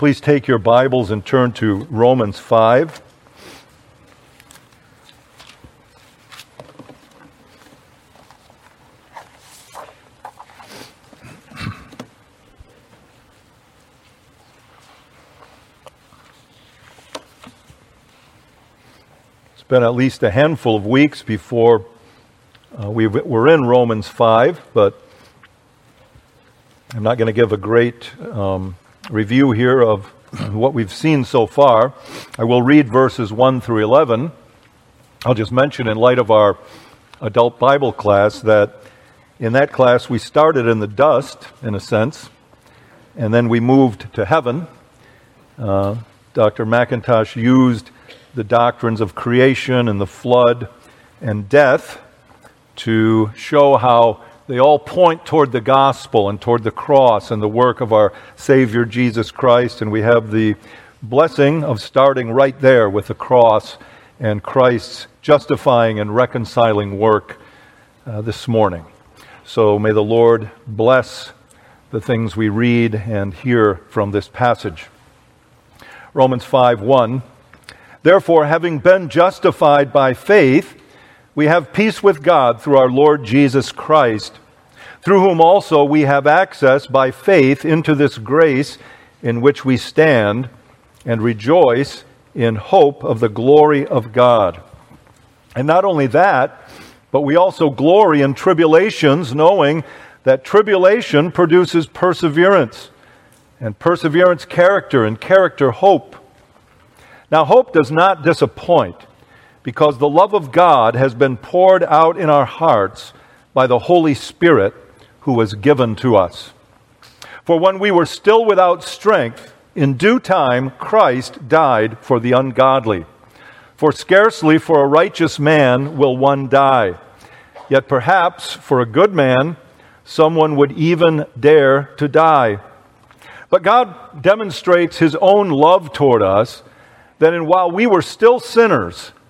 Please take your Bibles and turn to Romans 5. It's been at least a handful of weeks before uh, we were in Romans 5, but I'm not going to give a great um, review here of what we've seen so far. I will read verses 1 through 11. I'll just mention, in light of our adult Bible class, that in that class we started in the dust, in a sense, and then we moved to heaven. Uh, Dr. McIntosh used the doctrines of creation and the flood and death to show how they all point toward the gospel and toward the cross and the work of our Savior Jesus Christ. And we have the blessing of starting right there with the cross and Christ's justifying and reconciling work uh, this morning. So may the Lord bless the things we read and hear from this passage. Romans 5 1. Therefore, having been justified by faith, we have peace with God through our Lord Jesus Christ, through whom also we have access by faith into this grace in which we stand and rejoice in hope of the glory of God. And not only that, but we also glory in tribulations, knowing that tribulation produces perseverance, and perseverance, character, and character, hope. Now, hope does not disappoint because the love of God has been poured out in our hearts by the Holy Spirit who was given to us. For when we were still without strength, in due time Christ died for the ungodly. For scarcely for a righteous man will one die. Yet perhaps for a good man, someone would even dare to die. But God demonstrates his own love toward us that in while we were still sinners,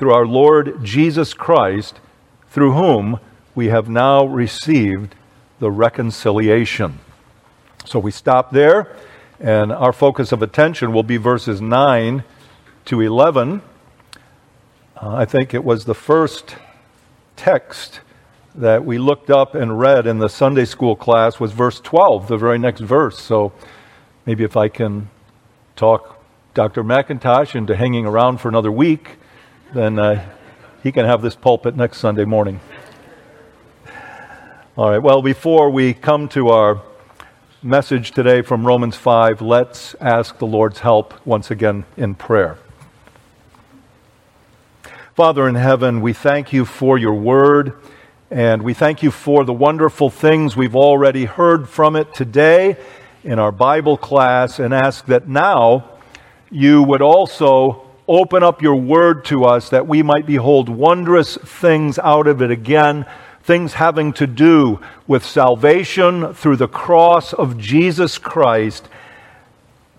through our Lord Jesus Christ, through whom we have now received the reconciliation. So we stop there, and our focus of attention will be verses 9 to 11. Uh, I think it was the first text that we looked up and read in the Sunday school class was verse 12, the very next verse. So maybe if I can talk Dr. McIntosh into hanging around for another week, then uh, he can have this pulpit next Sunday morning. All right, well, before we come to our message today from Romans 5, let's ask the Lord's help once again in prayer. Father in heaven, we thank you for your word, and we thank you for the wonderful things we've already heard from it today in our Bible class, and ask that now you would also open up your word to us that we might behold wondrous things out of it again, things having to do with salvation through the cross of Jesus Christ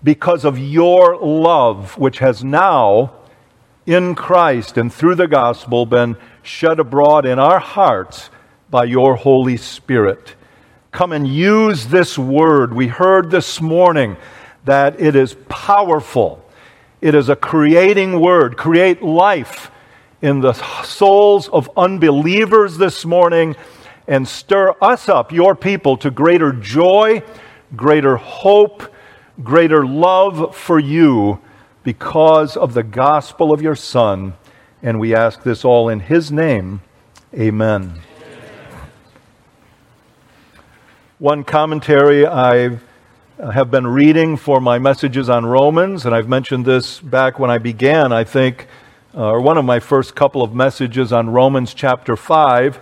because of your love, which has now, in Christ and through the gospel, been shed abroad in our hearts by your Holy Spirit. Come and use this word. We heard this morning that it is powerful it is a creating word. Create life in the souls of unbelievers this morning and stir us up, your people, to greater joy, greater hope, greater love for you because of the gospel of your Son. And we ask this all in His name. Amen. One commentary I've have been reading for my messages on Romans, and I've mentioned this back when I began, I think, uh, or one of my first couple of messages on Romans chapter 5.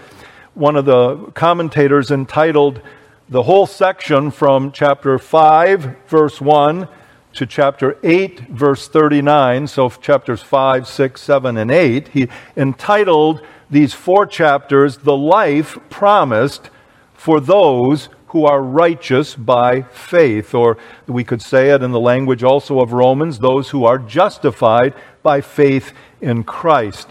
One of the commentators entitled the whole section from chapter 5, verse 1, to chapter 8, verse 39, so chapters 5, 6, 7, and 8, he entitled these four chapters, The Life Promised for Those Who Are Righteous by Faith. Or we could say it in the language also of Romans, those who are justified by faith in Christ.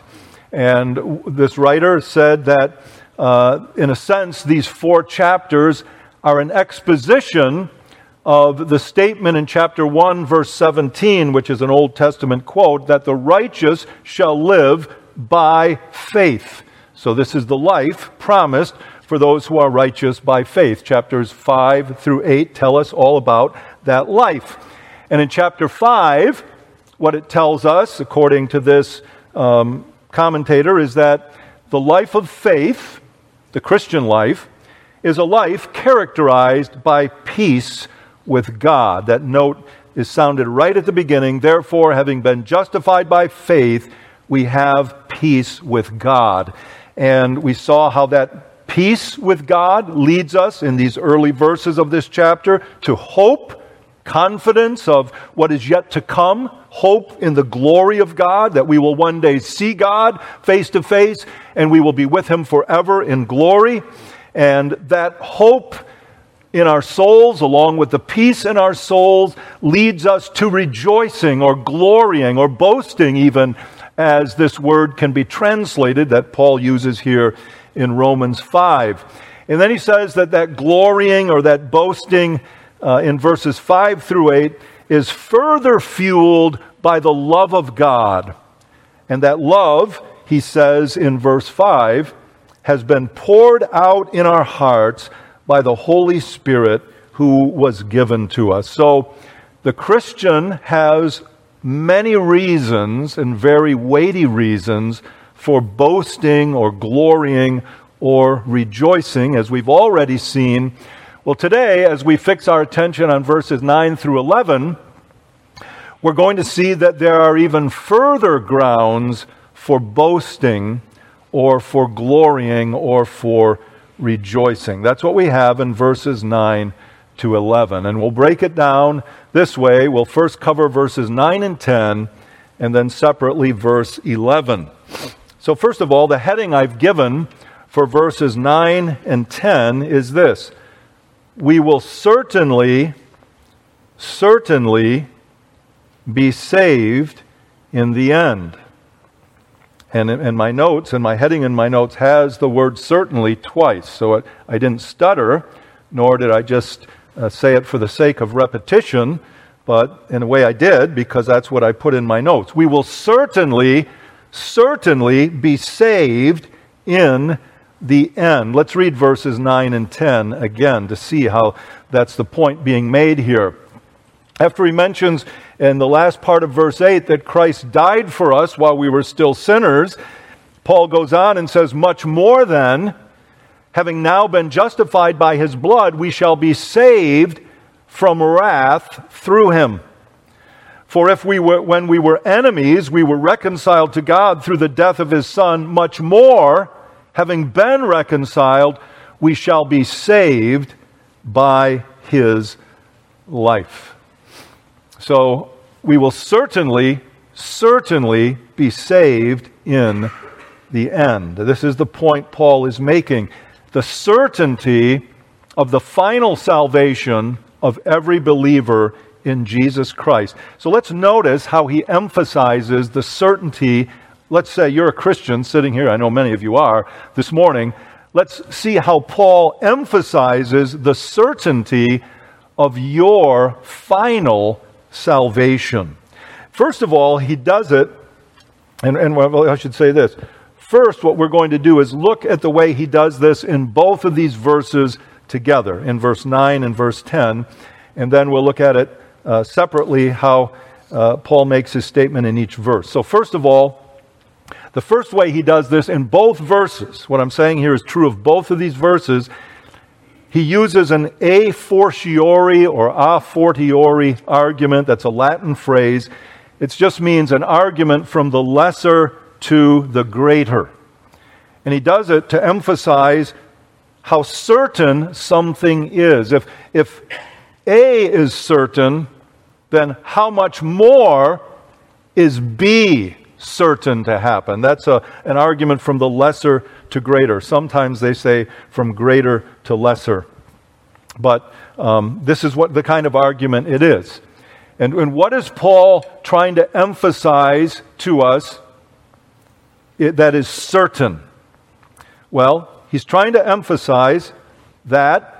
And this writer said that, uh, in a sense, these four chapters are an exposition of the statement in chapter 1, verse 17, which is an Old Testament quote, that the righteous shall live by faith. So, this is the life promised for those who are righteous by faith. Chapters 5 through 8 tell us all about that life. And in chapter 5, what it tells us, according to this um, commentator, is that the life of faith, the Christian life, is a life characterized by peace with God. That note is sounded right at the beginning. Therefore, having been justified by faith, we have peace with God. And we saw how that peace with God leads us in these early verses of this chapter to hope, confidence of what is yet to come, hope in the glory of God, that we will one day see God face to face and we will be with Him forever in glory. And that hope in our souls, along with the peace in our souls, leads us to rejoicing or glorying or boasting, even as this word can be translated that Paul uses here in Romans 5. And then he says that that glorying or that boasting uh, in verses 5 through 8 is further fueled by the love of God. And that love, he says in verse 5, has been poured out in our hearts by the Holy Spirit who was given to us. So the Christian has many reasons and very weighty reasons for boasting or glorying or rejoicing, as we've already seen. Well, today, as we fix our attention on verses 9 through 11, we're going to see that there are even further grounds for boasting or for glorying or for rejoicing. That's what we have in verses 9 to 11. And we'll break it down this way. We'll first cover verses 9 and 10, and then separately verse 11. So, first of all, the heading I've given for verses 9 and 10 is this We will certainly, certainly be saved in the end. And in my notes, and my heading in my notes has the word certainly twice. So it, I didn't stutter, nor did I just uh, say it for the sake of repetition, but in a way I did because that's what I put in my notes. We will certainly, certainly be saved in the end. Let's read verses 9 and 10 again to see how that's the point being made here. After he mentions in the last part of verse 8 that Christ died for us while we were still sinners, Paul goes on and says, Much more than, having now been justified by his blood, we shall be saved from wrath through him. For if we were, when we were enemies, we were reconciled to God through the death of his Son, much more, having been reconciled, we shall be saved by his life. So we will certainly, certainly be saved in the end. This is the point Paul is making. The certainty of the final salvation of every believer in Jesus Christ. So let's notice how he emphasizes the certainty. Let's say you're a Christian sitting here, I know many of you are, this morning. Let's see how Paul emphasizes the certainty of your final salvation. First of all, he does it, and, and well, I should say this. First, what we're going to do is look at the way he does this in both of these verses together, in verse 9 and verse 10, and then we'll look at it uh, separately how uh, Paul makes his statement in each verse. So, first of all, the first way he does this in both verses, what I'm saying here is true of both of these verses, he uses an a fortiori or a fortiori argument. That's a Latin phrase. It just means an argument from the lesser to the greater. And he does it to emphasize how certain something is. If, if A is certain, then how much more is B certain to happen? That's a, an argument from the lesser to greater. Sometimes they say from greater to lesser. But um, this is what the kind of argument it is. And, and what is Paul trying to emphasize to us it, that is certain? Well, he's trying to emphasize that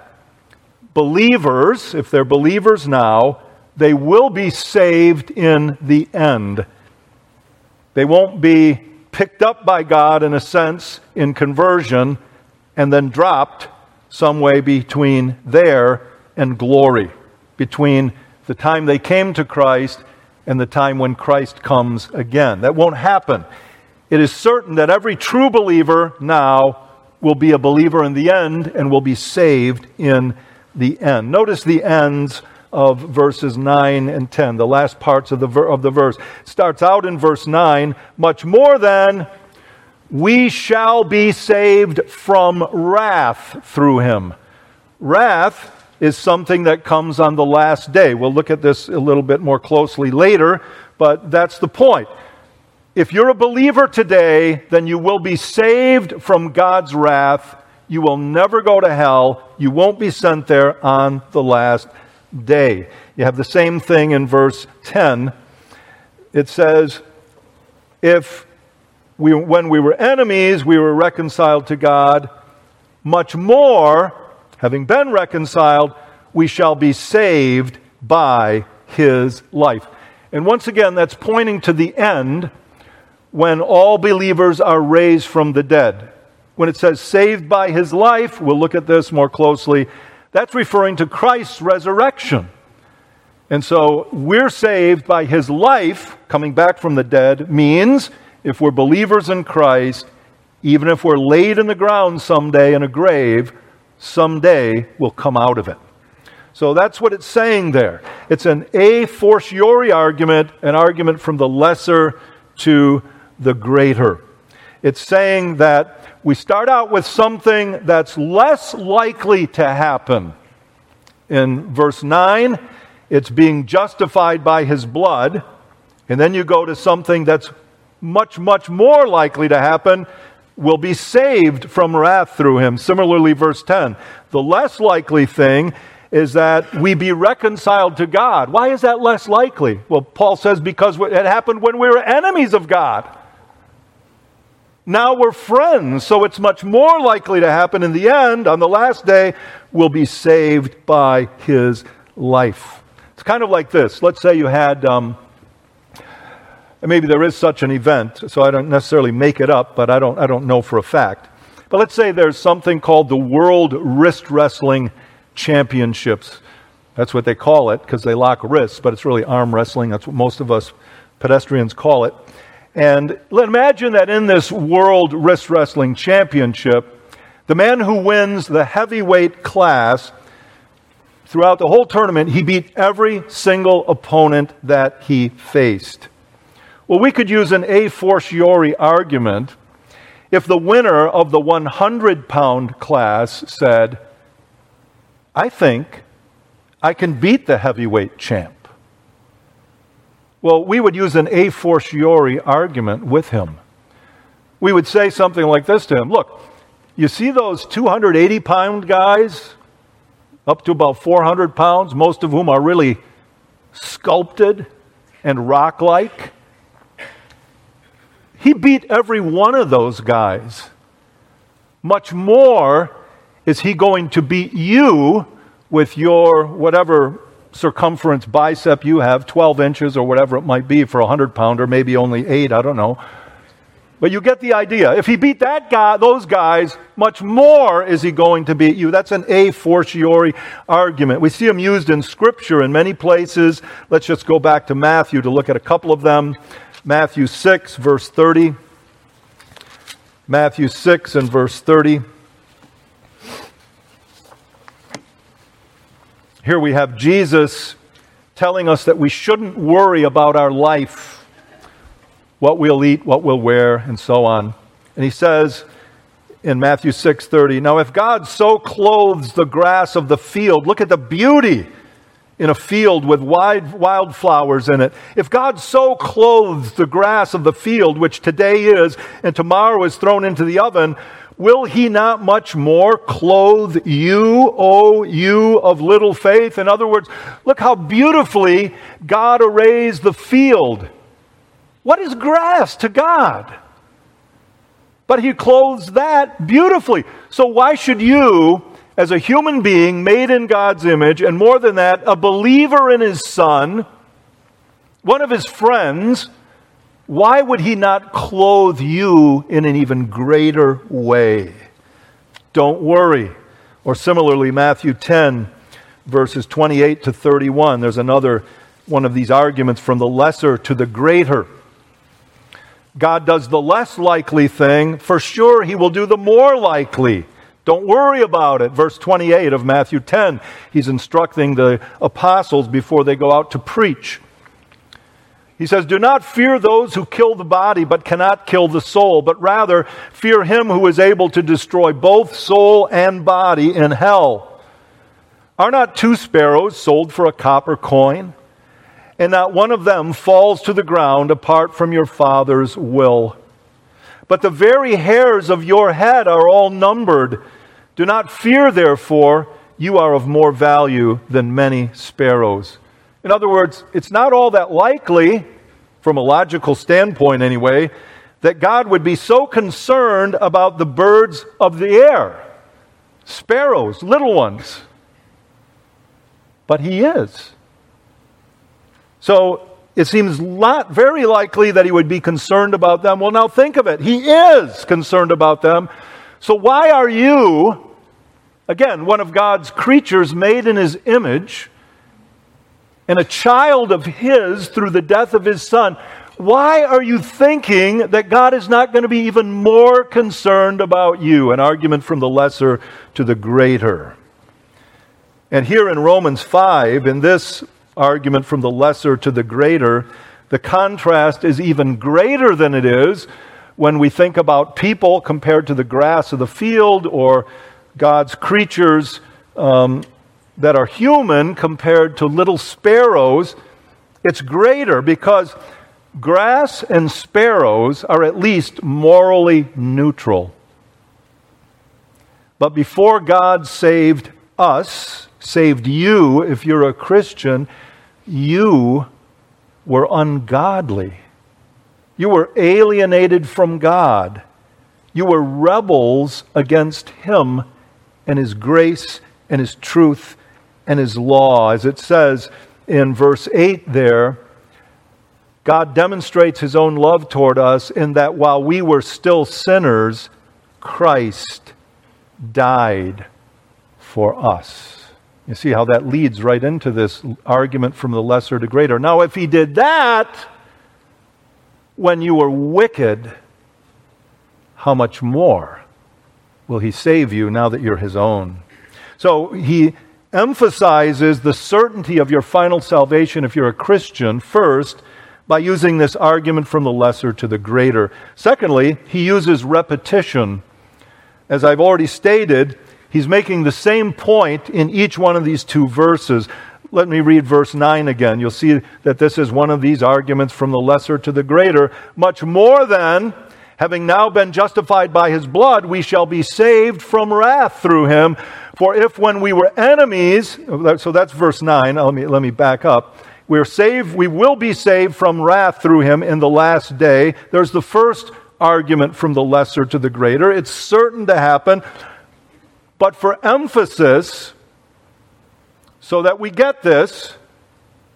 believers, if they're believers now, they will be saved in the end. They won't be picked up by God in a sense in conversion and then dropped some way between there and glory, between the time they came to Christ and the time when Christ comes again. That won't happen. It is certain that every true believer now will be a believer in the end and will be saved in the end. Notice the ends of verses 9 and 10, the last parts of the, ver- of the verse. Starts out in verse 9 much more than we shall be saved from wrath through him. Wrath is something that comes on the last day. We'll look at this a little bit more closely later, but that's the point. If you're a believer today, then you will be saved from God's wrath. You will never go to hell. You won't be sent there on the last day. You have the same thing in verse 10. It says, If we, when we were enemies, we were reconciled to God, much more, having been reconciled, we shall be saved by his life. And once again, that's pointing to the end when all believers are raised from the dead. When it says saved by his life, we'll look at this more closely. That's referring to Christ's resurrection. And so we're saved by his life, coming back from the dead, means if we're believers in Christ, even if we're laid in the ground someday in a grave, someday we'll come out of it. So that's what it's saying there. It's an a fortiori argument, an argument from the lesser to the greater. It's saying that we start out with something that's less likely to happen. In verse 9, it's being justified by his blood. And then you go to something that's much, much more likely to happen will be saved from wrath through him. Similarly, verse 10. The less likely thing is that we be reconciled to God. Why is that less likely? Well, Paul says because it happened when we were enemies of God. Now we're friends, so it's much more likely to happen in the end, on the last day, we'll be saved by his life. It's kind of like this. Let's say you had, um, maybe there is such an event, so I don't necessarily make it up, but I don't, I don't know for a fact. But let's say there's something called the World Wrist Wrestling Championships. That's what they call it because they lock wrists, but it's really arm wrestling. That's what most of us pedestrians call it. And imagine that in this World Wrist Wrestling Championship, the man who wins the heavyweight class throughout the whole tournament, he beat every single opponent that he faced. Well, we could use an a fortiori argument if the winner of the 100 pound class said, I think I can beat the heavyweight champ. Well, we would use an a fortiori argument with him. We would say something like this to him Look, you see those 280 pound guys up to about 400 pounds, most of whom are really sculpted and rock like? He beat every one of those guys. Much more is he going to beat you with your whatever circumference bicep you have, 12 inches or whatever it might be for a 100 pounder, maybe only eight, I don't know. But you get the idea. If he beat that guy, those guys, much more is he going to beat you. That's an a fortiori argument. We see him used in Scripture in many places. Let's just go back to Matthew to look at a couple of them. Matthew 6, verse 30. Matthew 6 and verse 30. Here we have Jesus telling us that we shouldn't worry about our life, what we'll eat, what we'll wear, and so on. And he says in Matthew 6:30, "Now if God so clothes the grass of the field, look at the beauty. in a field with wide wildflowers in it. If God so clothes the grass of the field, which today is and tomorrow is thrown into the oven, will he not much more clothe you, O you of little faith? In other words, look how beautifully God arrays the field. What is grass to God? But he clothes that beautifully. So why should you as a human being made in God's image, and more than that, a believer in his son, one of his friends, why would he not clothe you in an even greater way? Don't worry. Or similarly, Matthew 10, verses 28 to 31, there's another one of these arguments from the lesser to the greater. God does the less likely thing, for sure he will do the more likely. Don't worry about it. Verse 28 of Matthew 10, he's instructing the apostles before they go out to preach. He says, Do not fear those who kill the body but cannot kill the soul, but rather fear him who is able to destroy both soul and body in hell. Are not two sparrows sold for a copper coin? And not one of them falls to the ground apart from your Father's will. But the very hairs of your head are all numbered. Do not fear, therefore, you are of more value than many sparrows. In other words, it's not all that likely, from a logical standpoint anyway, that God would be so concerned about the birds of the air, sparrows, little ones. But He is. So it seems not very likely that He would be concerned about them. Well, now think of it. He is concerned about them. So why are you Again, one of God's creatures made in his image and a child of his through the death of his son. Why are you thinking that God is not going to be even more concerned about you? An argument from the lesser to the greater. And here in Romans 5, in this argument from the lesser to the greater, the contrast is even greater than it is when we think about people compared to the grass of the field or God's creatures um, that are human compared to little sparrows, it's greater because grass and sparrows are at least morally neutral. But before God saved us, saved you, if you're a Christian, you were ungodly. You were alienated from God. You were rebels against Him and His grace and His truth and His law. As it says in verse 8 there, God demonstrates His own love toward us in that while we were still sinners, Christ died for us. You see how that leads right into this argument from the lesser to greater. Now, if He did that when you were wicked, how much more? will he save you now that you're his own. So he emphasizes the certainty of your final salvation if you're a Christian first by using this argument from the lesser to the greater. Secondly, he uses repetition. As I've already stated, he's making the same point in each one of these two verses. Let me read verse 9 again. You'll see that this is one of these arguments from the lesser to the greater. Much more than having now been justified by his blood, we shall be saved from wrath through him. For if when we were enemies, oh, so that's verse 9, let me, let me back up. We're saved, we will be saved from wrath through him in the last day. There's the first argument from the lesser to the greater. It's certain to happen. But for emphasis, so that we get this,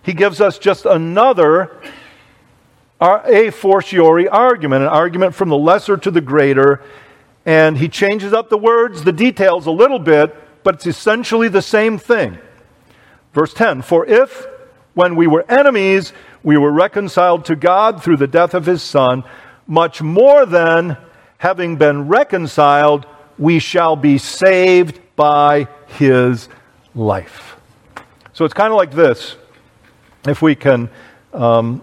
he gives us just another a fortiori argument, an argument from the lesser to the greater. And he changes up the words, the details a little bit, but it's essentially the same thing. Verse 10 For if, when we were enemies, we were reconciled to God through the death of his Son, much more than, having been reconciled, we shall be saved by his life. So it's kind of like this. If we can um,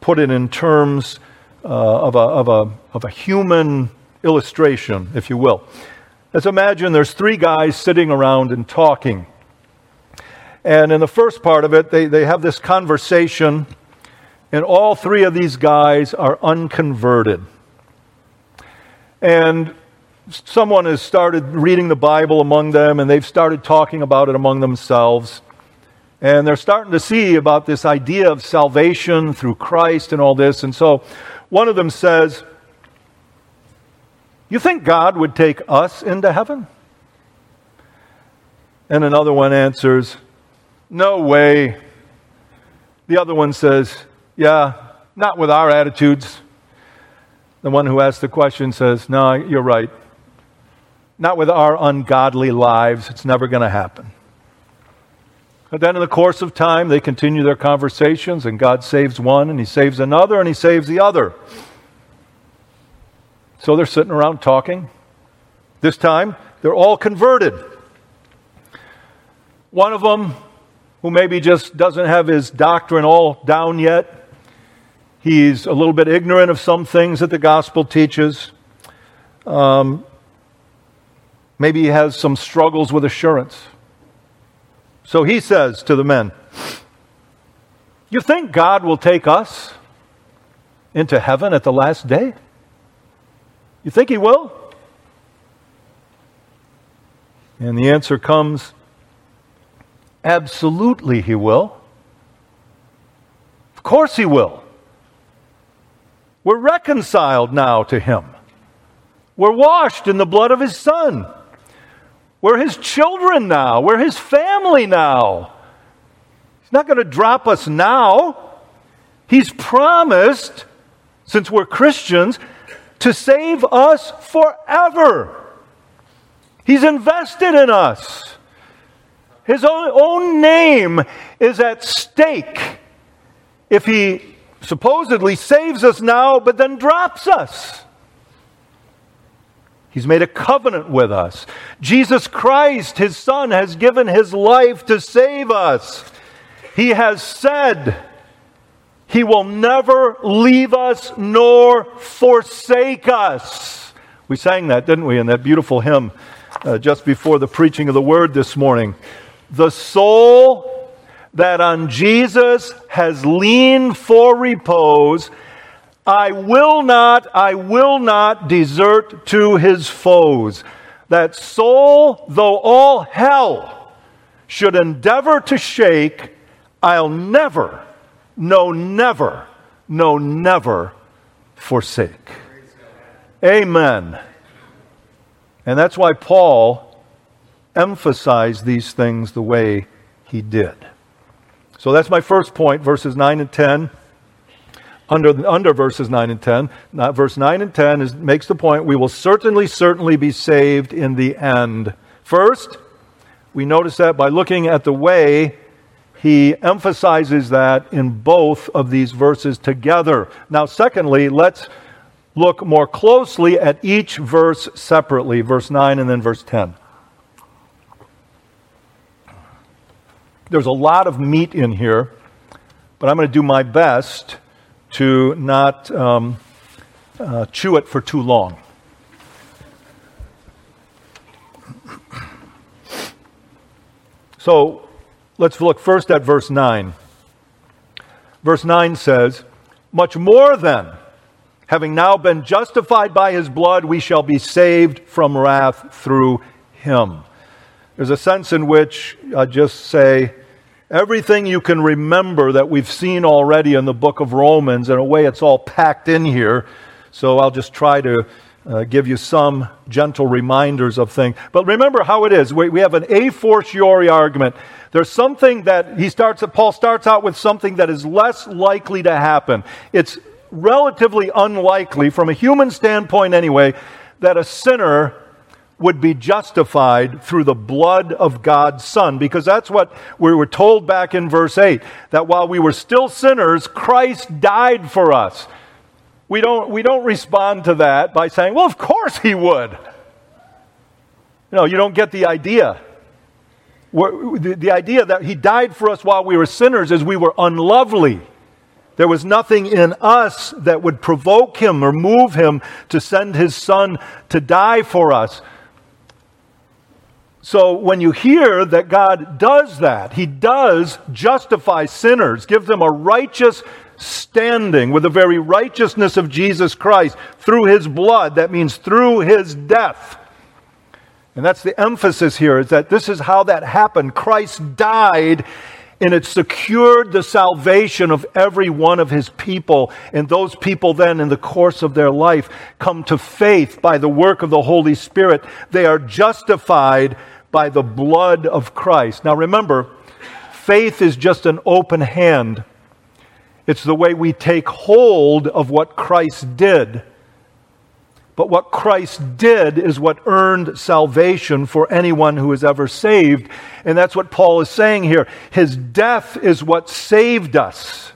put it in terms uh, of, a, of, a, of a human illustration, if you will. Let's imagine there's three guys sitting around and talking. And in the first part of it, they, they have this conversation, and all three of these guys are unconverted. And someone has started reading the Bible among them, and they've started talking about it among themselves. And they're starting to see about this idea of salvation through Christ and all this. And so one of them says, You think God would take us into heaven? And another one answers, No way. The other one says, Yeah, not with our attitudes. The one who asked the question says, No, you're right. Not with our ungodly lives. It's never going to happen. But then, in the course of time, they continue their conversations, and God saves one, and He saves another, and He saves the other. So they're sitting around talking. This time, they're all converted. One of them, who maybe just doesn't have his doctrine all down yet, he's a little bit ignorant of some things that the gospel teaches. Um, maybe he has some struggles with assurance. So he says to the men, You think God will take us into heaven at the last day? You think he will? And the answer comes Absolutely, he will. Of course, he will. We're reconciled now to him. We're washed in the blood of his son. We're his children now. We're his family now. He's not going to drop us now. He's promised, since we're Christians, to save us forever. He's invested in us. His own, own name is at stake if he supposedly saves us now, but then drops us. He's made a covenant with us. Jesus Christ, his Son, has given his life to save us. He has said, He will never leave us nor forsake us. We sang that, didn't we, in that beautiful hymn uh, just before the preaching of the word this morning. The soul that on Jesus has leaned for repose I will not, I will not desert to his foes. That soul, though all hell should endeavor to shake, I'll never, no, never, no, never forsake. Amen. And that's why Paul emphasized these things the way he did. So that's my first point, verses 9 and 10 under, under verses 9 and 10. Not, verse 9 and 10 is, makes the point we will certainly, certainly be saved in the end. First, we notice that by looking at the way he emphasizes that in both of these verses together. Now, secondly, let's look more closely at each verse separately, verse 9 and then verse 10. There's a lot of meat in here, but I'm going to do my best to not um, uh, chew it for too long. So let's look first at verse 9. Verse 9 says, Much more then, having now been justified by his blood, we shall be saved from wrath through him. There's a sense in which I just say, Everything you can remember that we've seen already in the book of Romans, in a way, it's all packed in here. So I'll just try to uh, give you some gentle reminders of things. But remember how it is. We, we have an a fortiori argument. There's something that he starts, Paul starts out with something that is less likely to happen. It's relatively unlikely, from a human standpoint anyway, that a sinner would be justified through the blood of God's Son. Because that's what we were told back in verse 8 that while we were still sinners, Christ died for us. We don't, we don't respond to that by saying, well, of course he would. No, you don't get the idea. The, the idea that he died for us while we were sinners is we were unlovely. There was nothing in us that would provoke him or move him to send his son to die for us. So when you hear that God does that, He does justify sinners, give them a righteous standing with the very righteousness of Jesus Christ through His blood, that means through His death. And that's the emphasis here, is that this is how that happened. Christ died and it secured the salvation of every one of his people. And those people then, in the course of their life, come to faith by the work of the Holy Spirit. They are justified by the blood of Christ. Now remember, faith is just an open hand. It's the way we take hold of what Christ did but what Christ did is what earned salvation for anyone who is ever saved. And that's what Paul is saying here. His death is what saved us.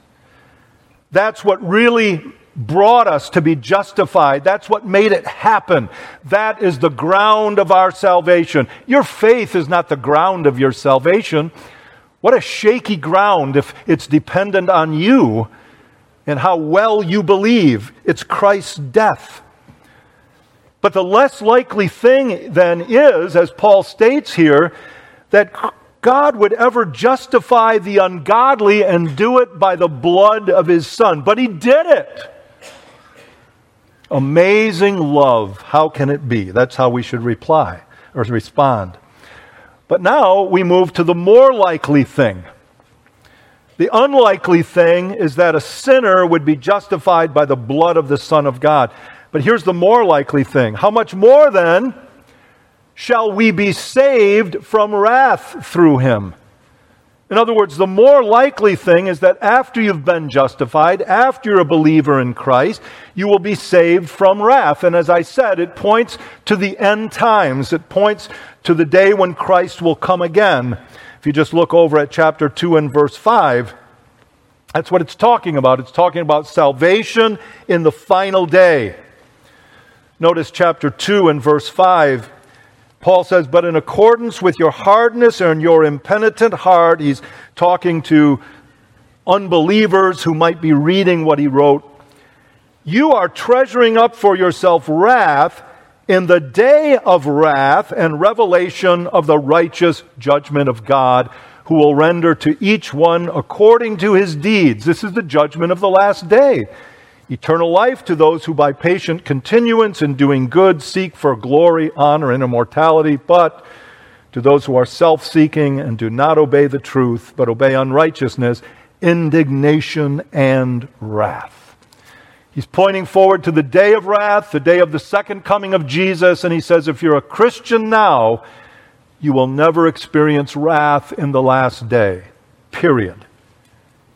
That's what really brought us to be justified. That's what made it happen. That is the ground of our salvation. Your faith is not the ground of your salvation. What a shaky ground if it's dependent on you and how well you believe. It's Christ's death. But the less likely thing then is, as Paul states here, that God would ever justify the ungodly and do it by the blood of his son. But he did it. Amazing love. How can it be? That's how we should reply or respond. But now we move to the more likely thing. The unlikely thing is that a sinner would be justified by the blood of the Son of God. But here's the more likely thing. How much more then shall we be saved from wrath through him? In other words, the more likely thing is that after you've been justified, after you're a believer in Christ, you will be saved from wrath. And as I said, it points to the end times. It points to the day when Christ will come again. If you just look over at chapter 2 and verse 5, that's what it's talking about. It's talking about salvation in the final day. Notice chapter 2 and verse 5. Paul says, But in accordance with your hardness and your impenitent heart, he's talking to unbelievers who might be reading what he wrote. You are treasuring up for yourself wrath in the day of wrath and revelation of the righteous judgment of God, who will render to each one according to his deeds. This is the judgment of the last day eternal life to those who by patient continuance in doing good seek for glory, honor, and immortality, but to those who are self seeking and do not obey the truth, but obey unrighteousness, indignation and wrath. He's pointing forward to the day of wrath, the day of the second coming of Jesus, and he says, if you're a Christian now, you will never experience wrath in the last day. Period.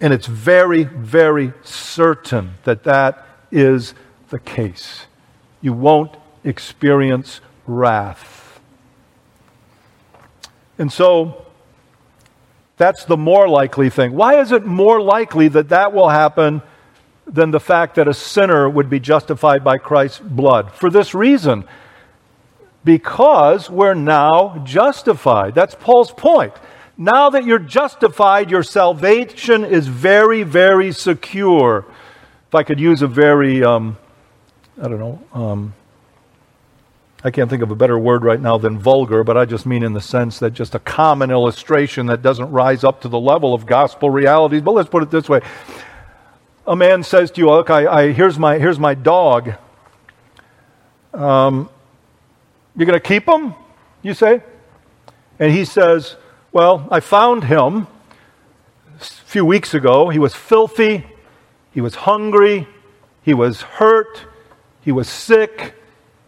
And it's very, very certain that that is the case. You won't experience wrath. And so, that's the more likely thing. Why is it more likely that that will happen than the fact that a sinner would be justified by Christ's blood? For this reason because we're now justified. That's Paul's point. Now that you're justified, your salvation is very, very secure. If I could use a very, um, I don't know, um, I can't think of a better word right now than vulgar, but I just mean in the sense that just a common illustration that doesn't rise up to the level of gospel realities. But let's put it this way a man says to you, Look, I, I here's, my, here's my dog. Um, you're going to keep him? You say? And he says, well, I found him a few weeks ago. He was filthy, he was hungry, he was hurt, he was sick,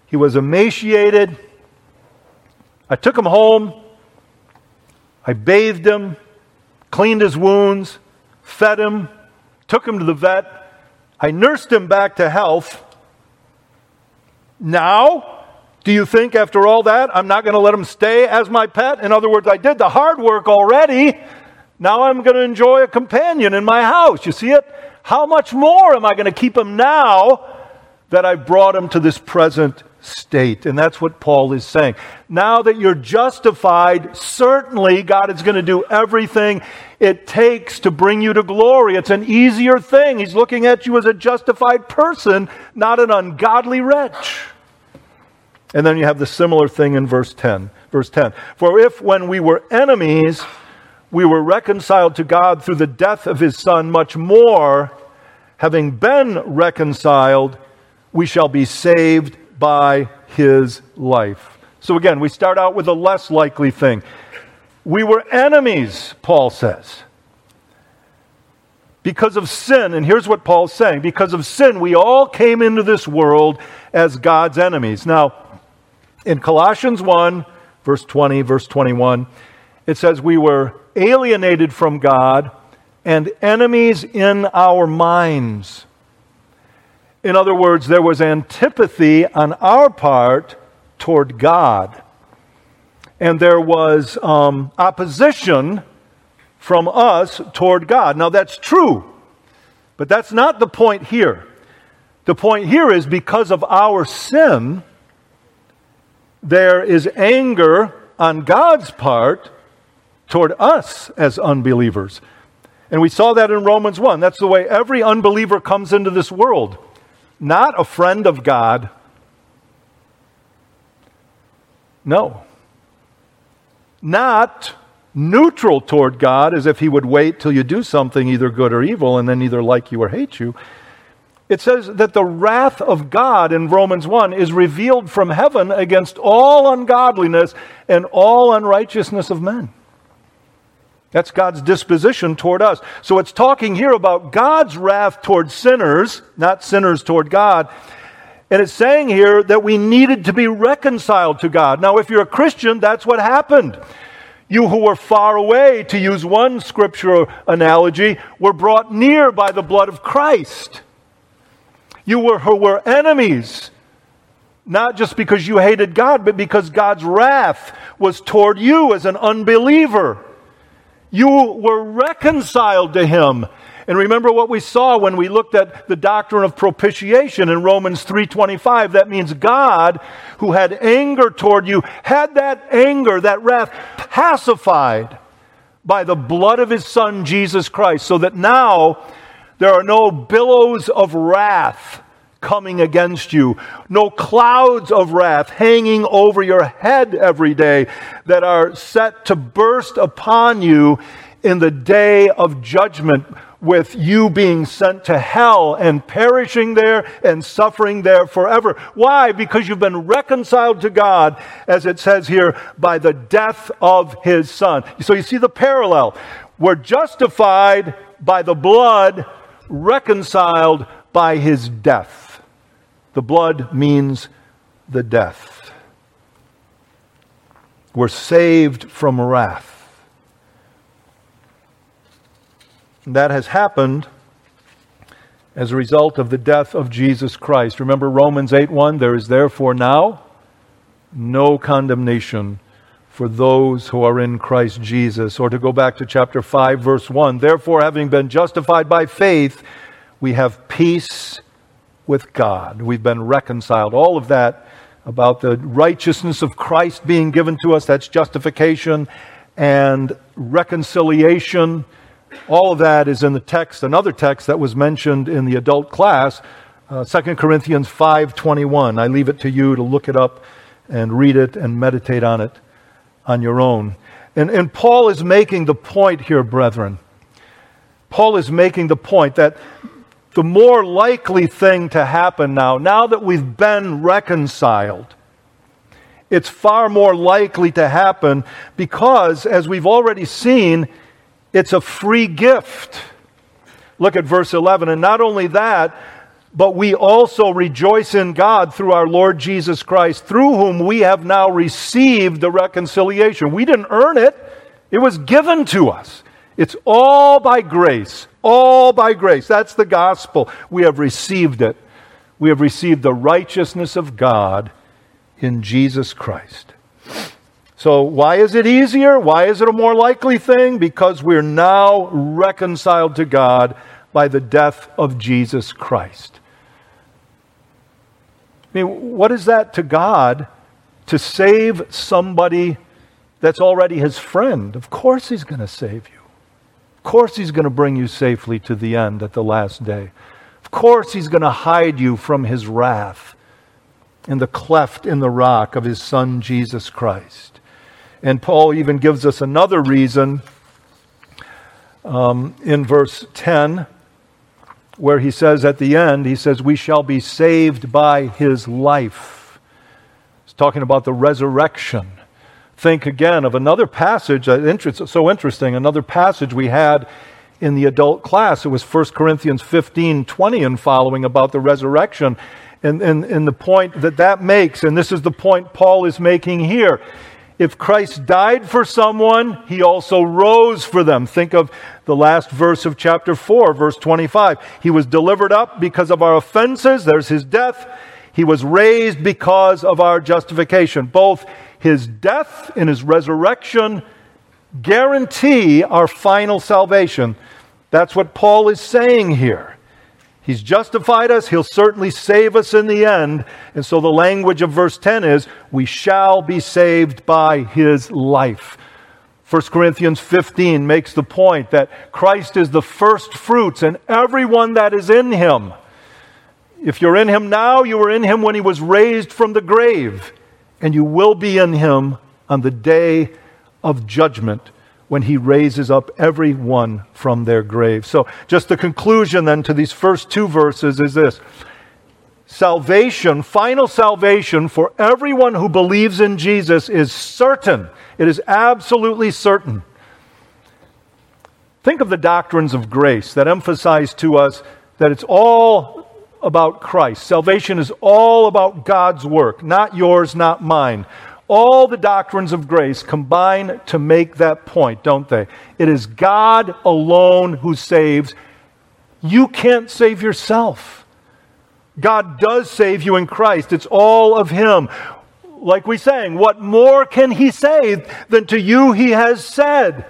he was emaciated. I took him home, I bathed him, cleaned his wounds, fed him, took him to the vet. I nursed him back to health. Now, do you think after all that, I'm not going to let him stay as my pet? In other words, I did the hard work already. Now I'm going to enjoy a companion in my house. You see it? How much more am I going to keep him now that I've brought him to this present state? And that's what Paul is saying. Now that you're justified, certainly God is going to do everything it takes to bring you to glory. It's an easier thing. He's looking at you as a justified person, not an ungodly wretch. And then you have the similar thing in verse 10. Verse 10. For if when we were enemies, we were reconciled to God through the death of his Son, much more, having been reconciled, we shall be saved by his life. So again, we start out with a less likely thing. We were enemies, Paul says. Because of sin, and here's what Paul's saying because of sin, we all came into this world as God's enemies. Now, in Colossians 1, verse 20, verse 21, it says, We were alienated from God and enemies in our minds. In other words, there was antipathy on our part toward God. And there was um, opposition from us toward God. Now, that's true, but that's not the point here. The point here is because of our sin, there is anger on God's part toward us as unbelievers. And we saw that in Romans 1. That's the way every unbeliever comes into this world. Not a friend of God. No. Not neutral toward God as if he would wait till you do something either good or evil and then either like you or hate you. It says that the wrath of God in Romans 1 is revealed from heaven against all ungodliness and all unrighteousness of men. That's God's disposition toward us. So it's talking here about God's wrath toward sinners, not sinners toward God. And it's saying here that we needed to be reconciled to God. Now, if you're a Christian, that's what happened. You who were far away, to use one scripture analogy, were brought near by the blood of Christ. You were, who were enemies, not just because you hated God, but because God's wrath was toward you as an unbeliever. You were reconciled to him. And remember what we saw when we looked at the doctrine of propitiation in Romans 3:25 that means God who had anger toward you had that anger that wrath pacified by the blood of his son Jesus Christ so that now there are no billows of wrath coming against you, no clouds of wrath hanging over your head every day that are set to burst upon you in the day of judgment, with you being sent to hell and perishing there and suffering there forever. Why? Because you've been reconciled to God, as it says here, by the death of his Son. So you see the parallel. We're justified by the blood, reconciled by his death. The blood means the death. We're saved from wrath. That has happened as a result of the death of Jesus Christ. Remember Romans 8:1, there is therefore now no condemnation for those who are in Christ Jesus. Or to go back to chapter 5 verse 1, therefore having been justified by faith, we have peace with God. We've been reconciled. All of that about the righteousness of Christ being given to us, that's justification and reconciliation. All of that is in the text, another text that was mentioned in the adult class, uh, 2 Corinthians 5:21. I leave it to you to look it up and read it and meditate on it on your own. And, and Paul is making the point here, brethren. Paul is making the point that the more likely thing to happen now, now that we've been reconciled, it's far more likely to happen because, as we've already seen, it's a free gift. Look at verse 11. And not only that, but we also rejoice in God through our Lord Jesus Christ, through whom we have now received the reconciliation. We didn't earn it, it was given to us. It's all by grace. All by grace. That's the gospel. We have received it. We have received the righteousness of God in Jesus Christ. So, why is it easier? Why is it a more likely thing? Because we're now reconciled to God by the death of Jesus Christ. I mean, what is that to God to save somebody that's already his friend? Of course, he's going to save you. Of course, He's going to bring you safely to the end at the last day. Of course, He's going to hide you from His wrath. in the cleft in the rock of his Son, Jesus Christ. And Paul even gives us another reason um, in verse 10, where he says at the end, he says, We shall be saved by his life. He's talking about the resurrection. Think again of another passage, so interesting, another passage we had in the adult class. It was 1 Corinthians 15 20 and following about the resurrection. And, and, and the point that that makes, and this is the point Paul is making here. If Christ died for someone, he also rose for them. Think of the last verse of chapter 4, verse 25. He was delivered up because of our offenses. There's his death. He was raised because of our justification. Both his death and his resurrection guarantee our final salvation. That's what Paul is saying here. He's justified us. He'll certainly save us in the end. And so the language of verse 10 is, we shall be saved by his life. 1 Corinthians 15 makes the point that Christ is the first fruits and everyone that is in him. If you're in him now, you were in him when he was raised from the grave, and you will be in him on the day of judgment when he raises up everyone from their grave. So, just the conclusion then to these first two verses is this salvation, final salvation for everyone who believes in Jesus is certain. It is absolutely certain. Think of the doctrines of grace that emphasize to us that it's all about Christ. Salvation is all about God's work, not yours, not mine. All the doctrines of grace combine to make that point, don't they? It is God alone who saves. You can't save yourself. God does save you in Christ. It's all of Him. Like we sang, what more can He say than to you He has said?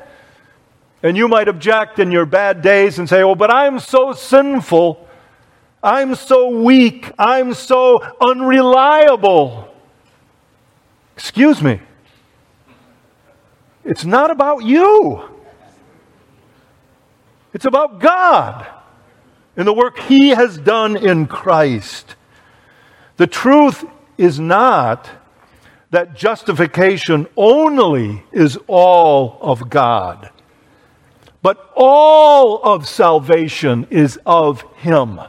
And you might object in your bad days and say, Oh, but I'm so sinful. I'm so weak. I'm so unreliable. Excuse me. It's not about you. It's about God and the work He has done in Christ. The truth is not that justification only is all of God, but all of salvation is of Him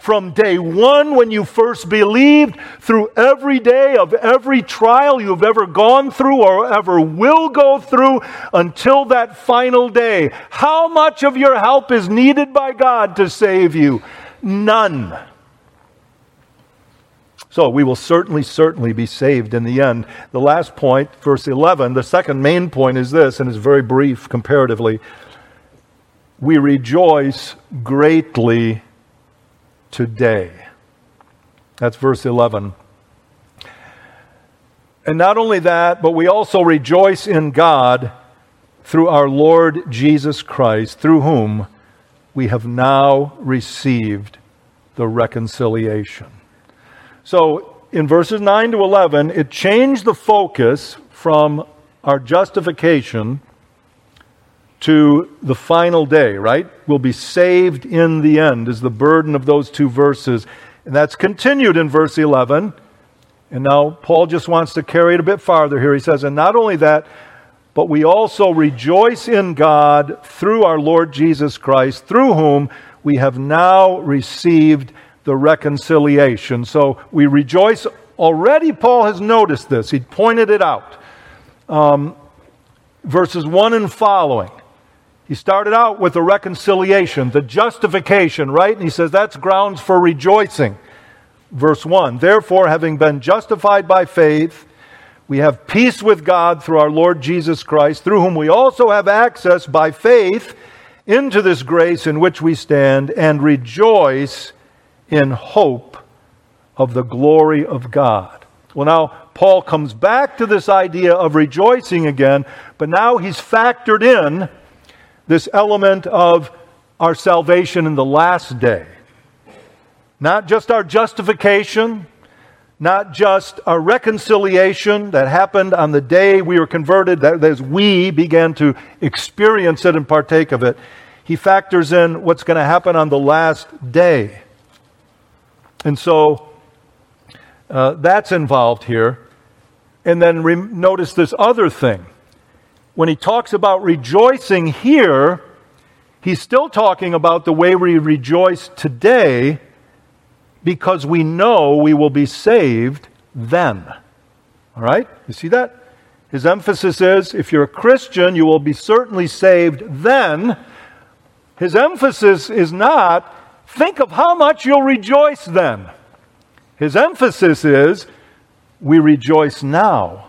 from day one when you first believed through every day of every trial you've ever gone through or ever will go through until that final day. How much of your help is needed by God to save you? None. So we will certainly, certainly be saved in the end. The last point, verse 11, the second main point is this, and it's very brief comparatively. We rejoice greatly today. That's verse 11. And not only that, but we also rejoice in God through our Lord Jesus Christ, through whom we have now received the reconciliation. So, in verses 9 to 11, it changed the focus from our justification to the final day, right? We'll be saved in the end, is the burden of those two verses. And that's continued in verse 11. And now Paul just wants to carry it a bit farther here. He says, And not only that, but we also rejoice in God through our Lord Jesus Christ, through whom we have now received the reconciliation. So we rejoice. Already, Paul has noticed this, he pointed it out. Um, verses 1 and following. He started out with the reconciliation, the justification, right? And he says that's grounds for rejoicing. Verse 1 Therefore, having been justified by faith, we have peace with God through our Lord Jesus Christ, through whom we also have access by faith into this grace in which we stand and rejoice in hope of the glory of God. Well, now, Paul comes back to this idea of rejoicing again, but now he's factored in this element of our salvation in the last day. Not just our justification, not just our reconciliation that happened on the day we were converted, that as we began to experience it and partake of it. He factors in what's going to happen on the last day. And so, Uh, that's involved here. And then re- notice this other thing. When he talks about rejoicing here, he's still talking about the way we rejoice today because we know we will be saved then. All right? You see that? His emphasis is if you're a Christian, you will be certainly saved then. His emphasis is not think of how much you'll rejoice then. His emphasis is we rejoice now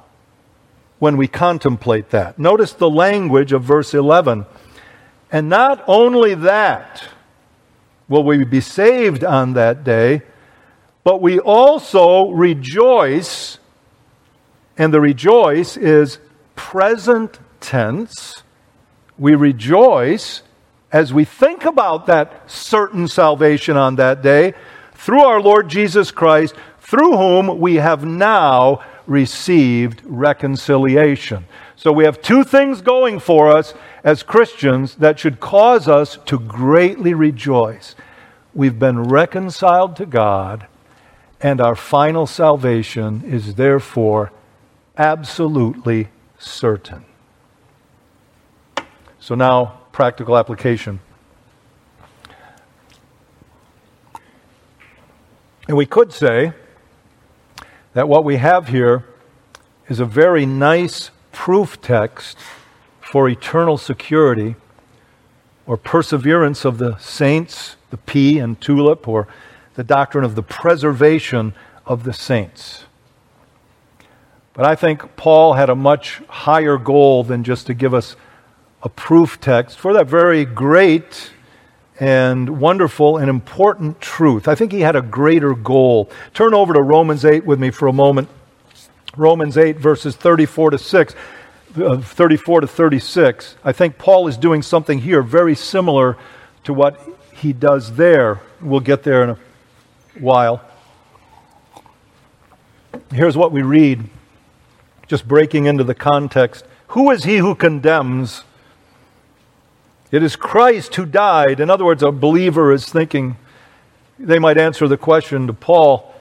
when we contemplate that. Notice the language of verse 11. And not only that will we be saved on that day, but we also rejoice, and the rejoice is present tense. We rejoice as we think about that certain salvation on that day through our Lord Jesus Christ, through whom we have now received reconciliation. So we have two things going for us as Christians that should cause us to greatly rejoice. We've been reconciled to God, and our final salvation is therefore absolutely certain. So now, practical application. And we could say that what we have here is a very nice proof text for eternal security or perseverance of the saints, the P in TULIP, or the doctrine of the preservation of the saints. But I think Paul had a much higher goal than just to give us a proof text for that very great and wonderful and important truth. I think he had a greater goal. Turn over to Romans 8 with me for a moment. Romans 8, verses 34 to 6. Uh, 34 to 36. I think Paul is doing something here very similar to what he does there. We'll get there in a while. Here's what we read, just breaking into the context. Who is he who condemns? It is Christ who died. In other words, a believer is thinking, they might answer the question to Paul,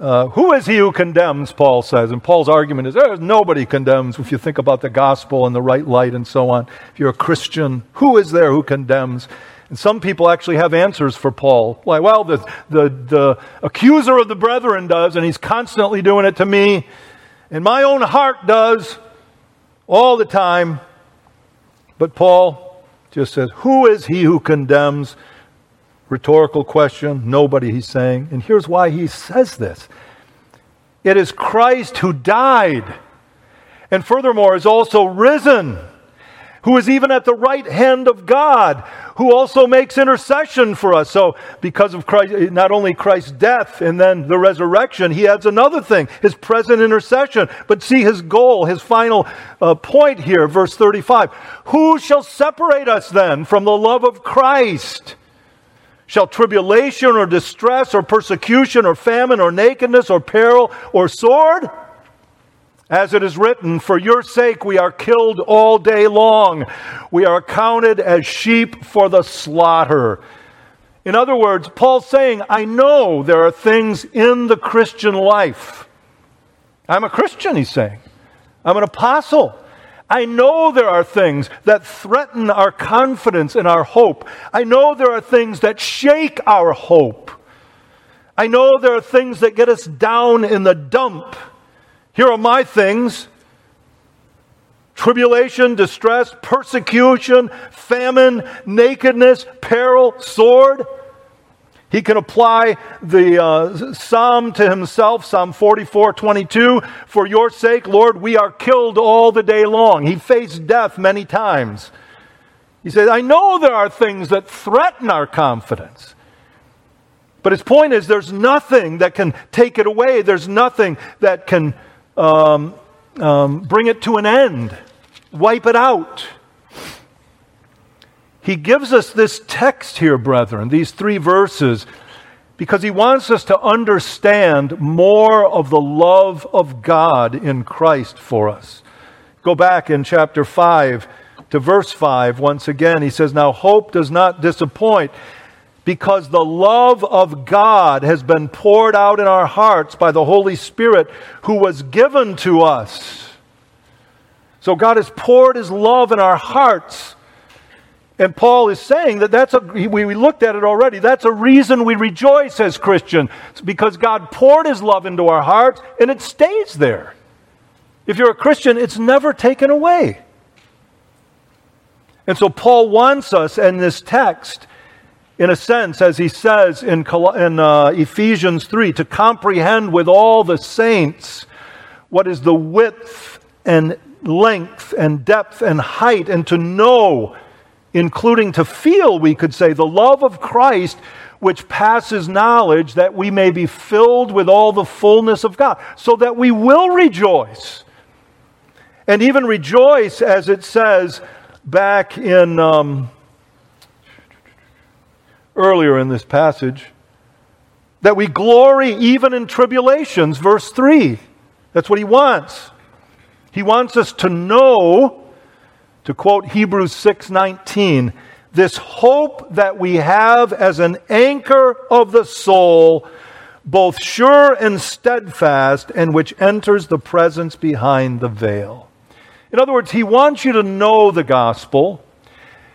uh, Who is he who condemns? Paul says. And Paul's argument is, There's nobody condemns if you think about the gospel and the right light and so on. If you're a Christian, who is there who condemns? And some people actually have answers for Paul. Like, well, the, the, the accuser of the brethren does, and he's constantly doing it to me. And my own heart does all the time. But Paul just says, Who is he who condemns? Rhetorical question. Nobody, he's saying. And here's why he says this it is Christ who died, and furthermore is also risen who is even at the right hand of God, who also makes intercession for us. So, because of Christ, not only Christ's death and then the resurrection, he adds another thing his present intercession. But see his goal, his final uh, point here, verse 35 Who shall separate us then from the love of Christ? Shall tribulation or distress or persecution or famine or nakedness or peril or sword? As it is written, For your sake we are killed all day long. We are counted as sheep for the slaughter. In other words, Paul's saying, I know there are things in the Christian life. I'm a Christian, he's saying. I'm an apostle. I know there are things that threaten our confidence and our hope. I know there are things that shake our hope. I know there are things that get us down in the dump. Here are my things tribulation, distress, persecution, famine, nakedness, peril, sword. He can apply the uh, psalm to himself, Psalm 44 22. For your sake, Lord, we are killed all the day long. He faced death many times. He said, I know there are things that threaten our confidence. But his point is, there's nothing that can take it away. There's nothing that can um, um, bring it to an end, wipe it out. He gives us this text here, brethren, these three verses, because he wants us to understand more of the love of God in Christ for us. Go back in chapter 5 to verse 5 once again. He says, Now hope does not disappoint because the love of God has been poured out in our hearts by the Holy Spirit who was given to us. So God has poured his love in our hearts. And Paul is saying that that's a, we looked at it already, that's a reason we rejoice as Christians, because God poured his love into our hearts and it stays there. If you're a Christian, it's never taken away. And so Paul wants us in this text in a sense, as he says in, in uh, Ephesians 3, to comprehend with all the saints what is the width and length and depth and height, and to know, including to feel, we could say, the love of Christ which passes knowledge, that we may be filled with all the fullness of God, so that we will rejoice. And even rejoice, as it says back in. Um, earlier in this passage that we glory even in tribulations, verse 3. That's what he wants. He wants us to know, to quote Hebrews 6:19, this hope that we have as an anchor of the soul, both sure and steadfast, and which enters the presence behind the veil. In other words, he wants you to know the gospel.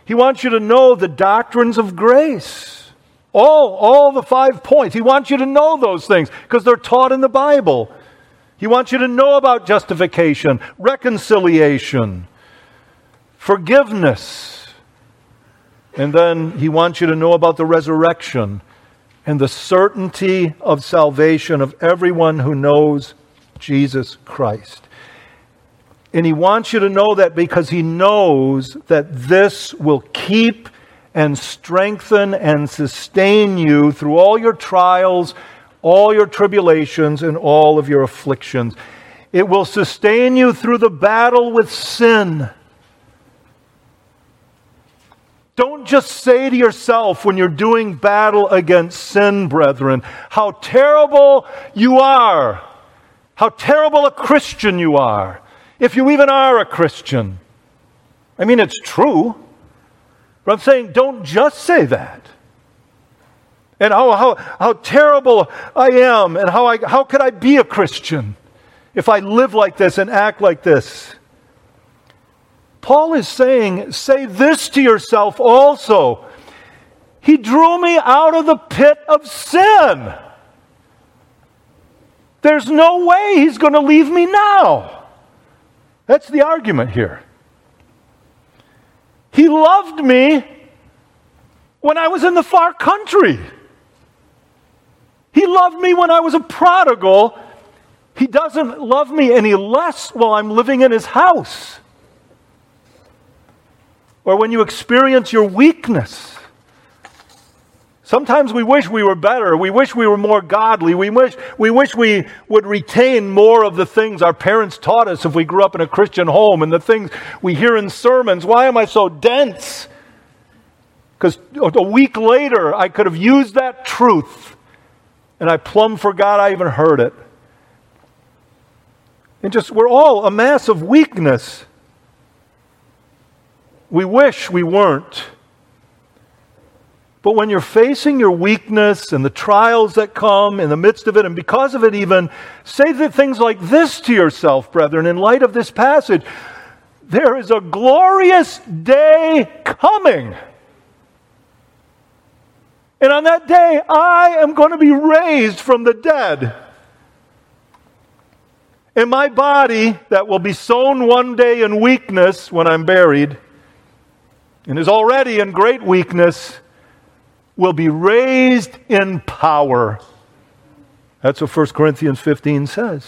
He wants you to know the doctrines of grace. All, all the five points. He wants you to know those things because they're taught in the Bible. He wants you to know about justification, reconciliation, forgiveness. And then he wants you to know about the resurrection and the certainty of salvation of everyone who knows Jesus Christ. And he wants you to know that because he knows that this will keep and strengthen and sustain you through all your trials, all your tribulations, and all of your afflictions. It will sustain you through the battle with sin. Don't just say to yourself when you're doing battle against sin, brethren, how terrible you are, how terrible a Christian you are if you even are a Christian. I mean, it's true. But I'm saying don't just say that. And how, how, how terrible I am, and how, I, how could I be a Christian if I live like this and act like this? Paul is saying, say this to yourself also. He drew me out of the pit of sin. There's no way he's going to leave me now. That's the argument here. He loved me when I was in the far country. He loved me when I was a prodigal. He doesn't love me any less while I'm living in his house. Or when you experience your weakness. Sometimes we wish we were better. We wish we were more godly. We wish, we wish we would retain more of the things our parents taught us if we grew up in a Christian home and the things we hear in sermons. Why am I so dense? Because a week later, I could have used that truth and I plumb forgot I even heard it. And just, we're all a mass of weakness. We wish we weren't. But when you're facing your weakness and the trials that come in the midst of it, and because of it, even say things like this to yourself, brethren, in light of this passage there is a glorious day coming. And on that day, I am going to be raised from the dead. And my body, that will be sown one day in weakness when I'm buried, and is already in great weakness, will be raised in power. That's what 1 Corinthians 15 says.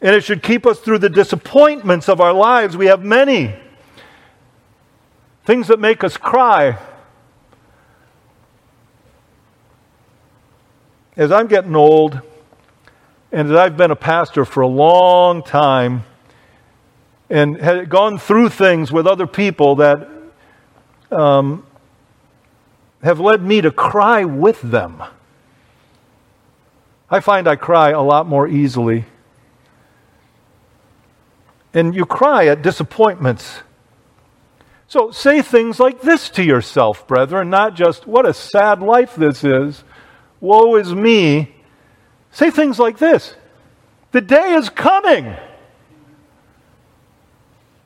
And it should keep us through the disappointments of our lives. We have many things that make us cry. As I'm getting old, and as I've been a pastor for a long time, and had gone through things with other people that um, have led me to cry with them. I find I cry a lot more easily. And you cry at disappointments. So say things like this to yourself, brethren, not just, what a sad life this is. Woe is me. Say things like this The day is coming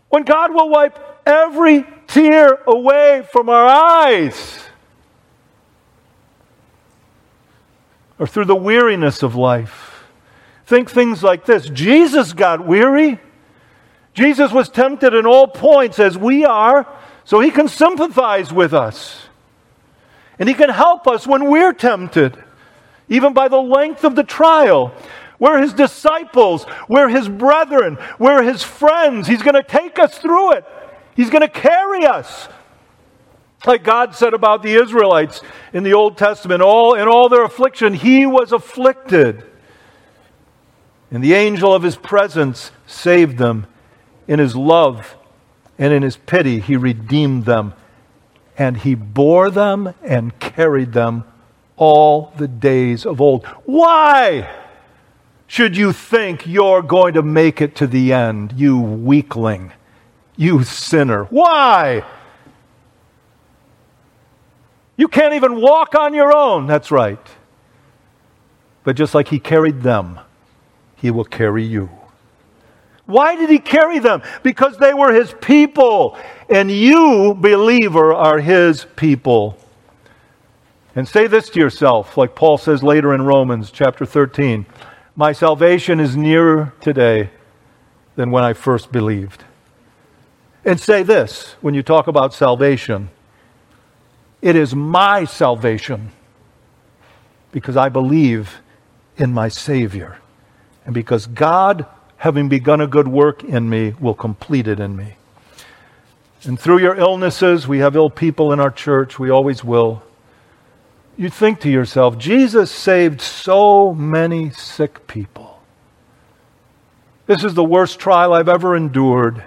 when God will wipe every tear away from our eyes. Or through the weariness of life. Think things like this Jesus got weary. Jesus was tempted in all points as we are, so he can sympathize with us. And he can help us when we're tempted, even by the length of the trial. We're his disciples, we're his brethren, we're his friends. He's going to take us through it, he's going to carry us. Like God said about the Israelites in the Old Testament, all in all their affliction, he was afflicted. And the angel of his presence saved them in his love and in his pity, he redeemed them. And he bore them and carried them all the days of old. Why should you think you're going to make it to the end, you weakling, you sinner? Why? You can't even walk on your own. That's right. But just like he carried them, he will carry you. Why did he carry them? Because they were his people, and you, believer, are his people. And say this to yourself, like Paul says later in Romans chapter 13 My salvation is nearer today than when I first believed. And say this when you talk about salvation it is my salvation because I believe in my Savior. And because God having begun a good work in me, will complete it in me. And through your illnesses, we have ill people in our church, we always will. You think to yourself, Jesus saved so many sick people. This is the worst trial I've ever endured.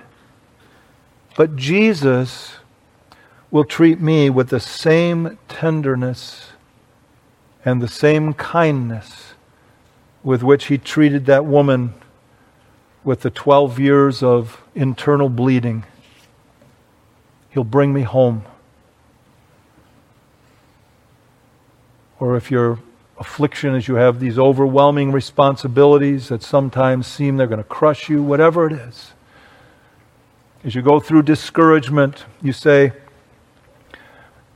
But Jesus will treat me with the same tenderness and the same kindness with which he treated that woman with the 12 years of internal bleeding. He'll bring me home. Or if your affliction is you have these overwhelming responsibilities that sometimes seem they're going to crush you, whatever it is. As you go through discouragement, you say,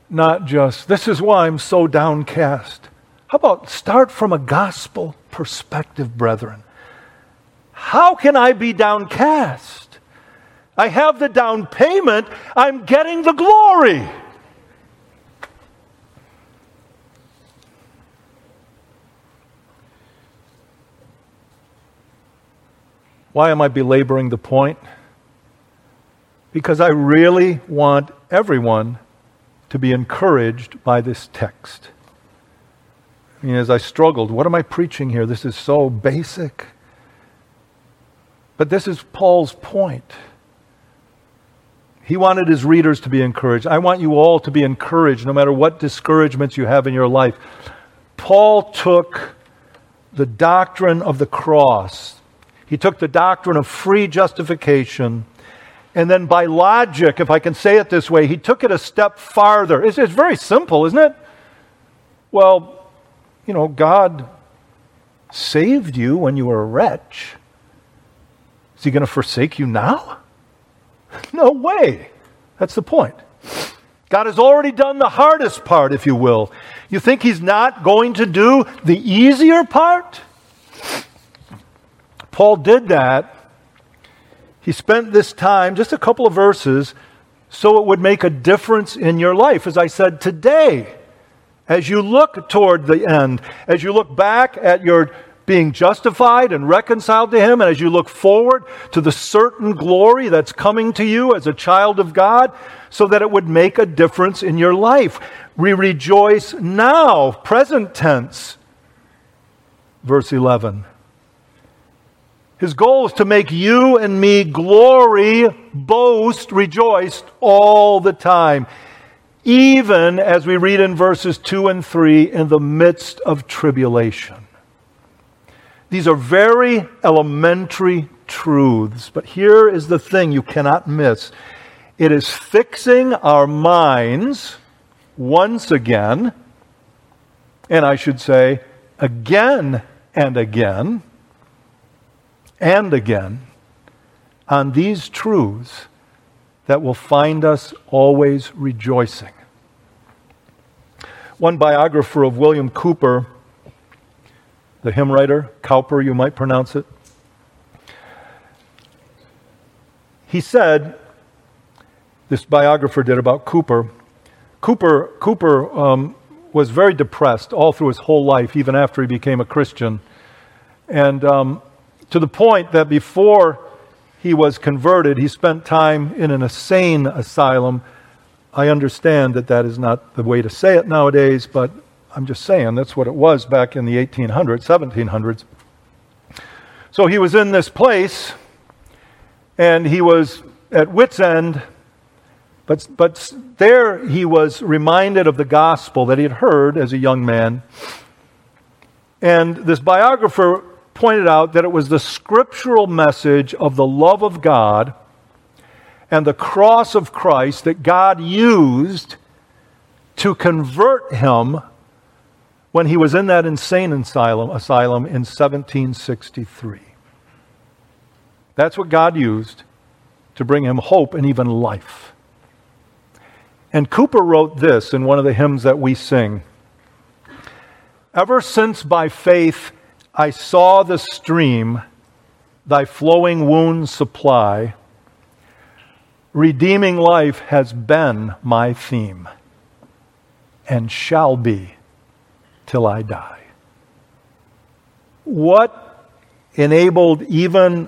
not just, this is why I'm so downcast. How about start from a gospel perspective, brethren? How can I be downcast? I have the down payment, I'm getting the glory. Why am I belaboring the point? Because I really want everyone to be encouraged by this text. I mean, as I struggled, what am I preaching here? This is so basic. But this is Paul's point. He wanted his readers to be encouraged. I want you all to be encouraged no matter what discouragements you have in your life. Paul took the doctrine of the cross, he took the doctrine of free justification, and then by logic, if I can say it this way, he took it a step farther. It's, it's very simple, isn't it? Well, you know, God saved you when you were a wretch. Is he going to forsake you now? No way. That's the point. God has already done the hardest part, if you will. You think he's not going to do the easier part? Paul did that. He spent this time, just a couple of verses, so it would make a difference in your life. As I said today, as you look toward the end, as you look back at your being justified and reconciled to Him, and as you look forward to the certain glory that's coming to you as a child of God, so that it would make a difference in your life. We rejoice now, present tense. Verse 11. His goal is to make you and me glory, boast, rejoice all the time. Even as we read in verses 2 and 3, in the midst of tribulation. These are very elementary truths, but here is the thing you cannot miss. It is fixing our minds once again, and I should say again and again and again on these truths that will find us always rejoicing. One biographer of William Cooper, the hymn writer, Cowper, you might pronounce it, he said, this biographer did about Cooper. Cooper, Cowper um, was very depressed all through his whole life, even after he became a Christian. And um, to the point that before he was converted, he spent time in an insane asylum. I understand that that is not the way to say it nowadays, but I'm just saying that's what it was back in the 1800s, 1700s. So he was in this place, and he was at wit's end, but, but there he was reminded of the gospel that he had heard as a young man. And this biographer pointed out that it was the scriptural message of the love of God and the cross of Christ that God used to convert him when he was in that insane asylum, asylum in 1763. That's what God used to bring him hope and even life. And Cooper wrote this in one of the hymns that we sing Ever since by faith I saw the stream thy flowing wounds supply. Redeeming life has been my theme and shall be till I die. What enabled even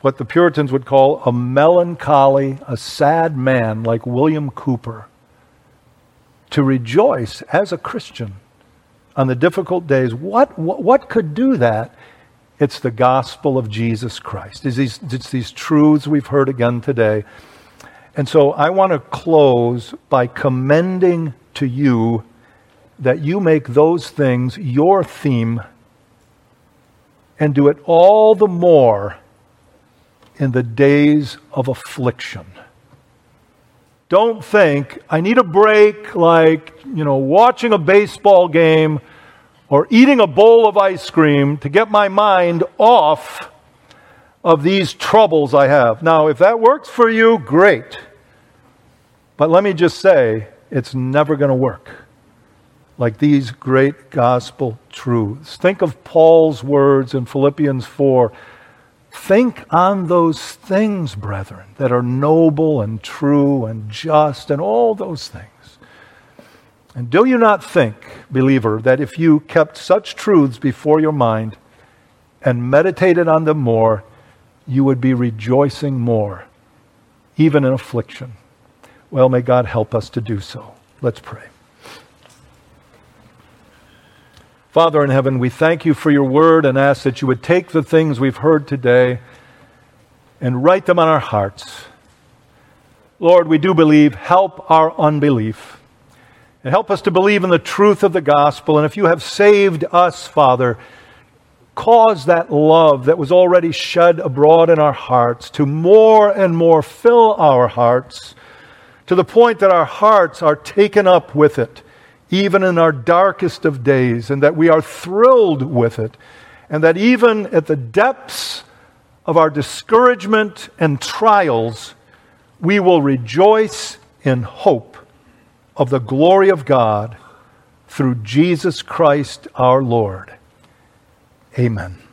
what the Puritans would call a melancholy, a sad man like William Cooper to rejoice as a Christian? On the difficult days, what, what, what could do that? It's the gospel of Jesus Christ. It's these, it's these truths we've heard again today. And so I want to close by commending to you that you make those things your theme and do it all the more in the days of affliction. Don't think, I need a break like, you know, watching a baseball game or eating a bowl of ice cream to get my mind off of these troubles I have. Now, if that works for you, great. But let me just say, it's never going to work like these great gospel truths. Think of Paul's words in Philippians 4 Think on those things, brethren, that are noble and true and just and all those things. And do you not think, believer, that if you kept such truths before your mind and meditated on them more, you would be rejoicing more, even in affliction? Well, may God help us to do so. Let's pray. Father in heaven, we thank you for your word and ask that you would take the things we've heard today and write them on our hearts. Lord, we do believe, help our unbelief. And help us to believe in the truth of the gospel. And if you have saved us, Father, cause that love that was already shed abroad in our hearts to more and more fill our hearts to the point that our hearts are taken up with it even in our darkest of days, and that we are thrilled with it, and that even at the depths of our discouragement and trials, we will rejoice in hope of the glory of God through Jesus Christ our Lord. Amen.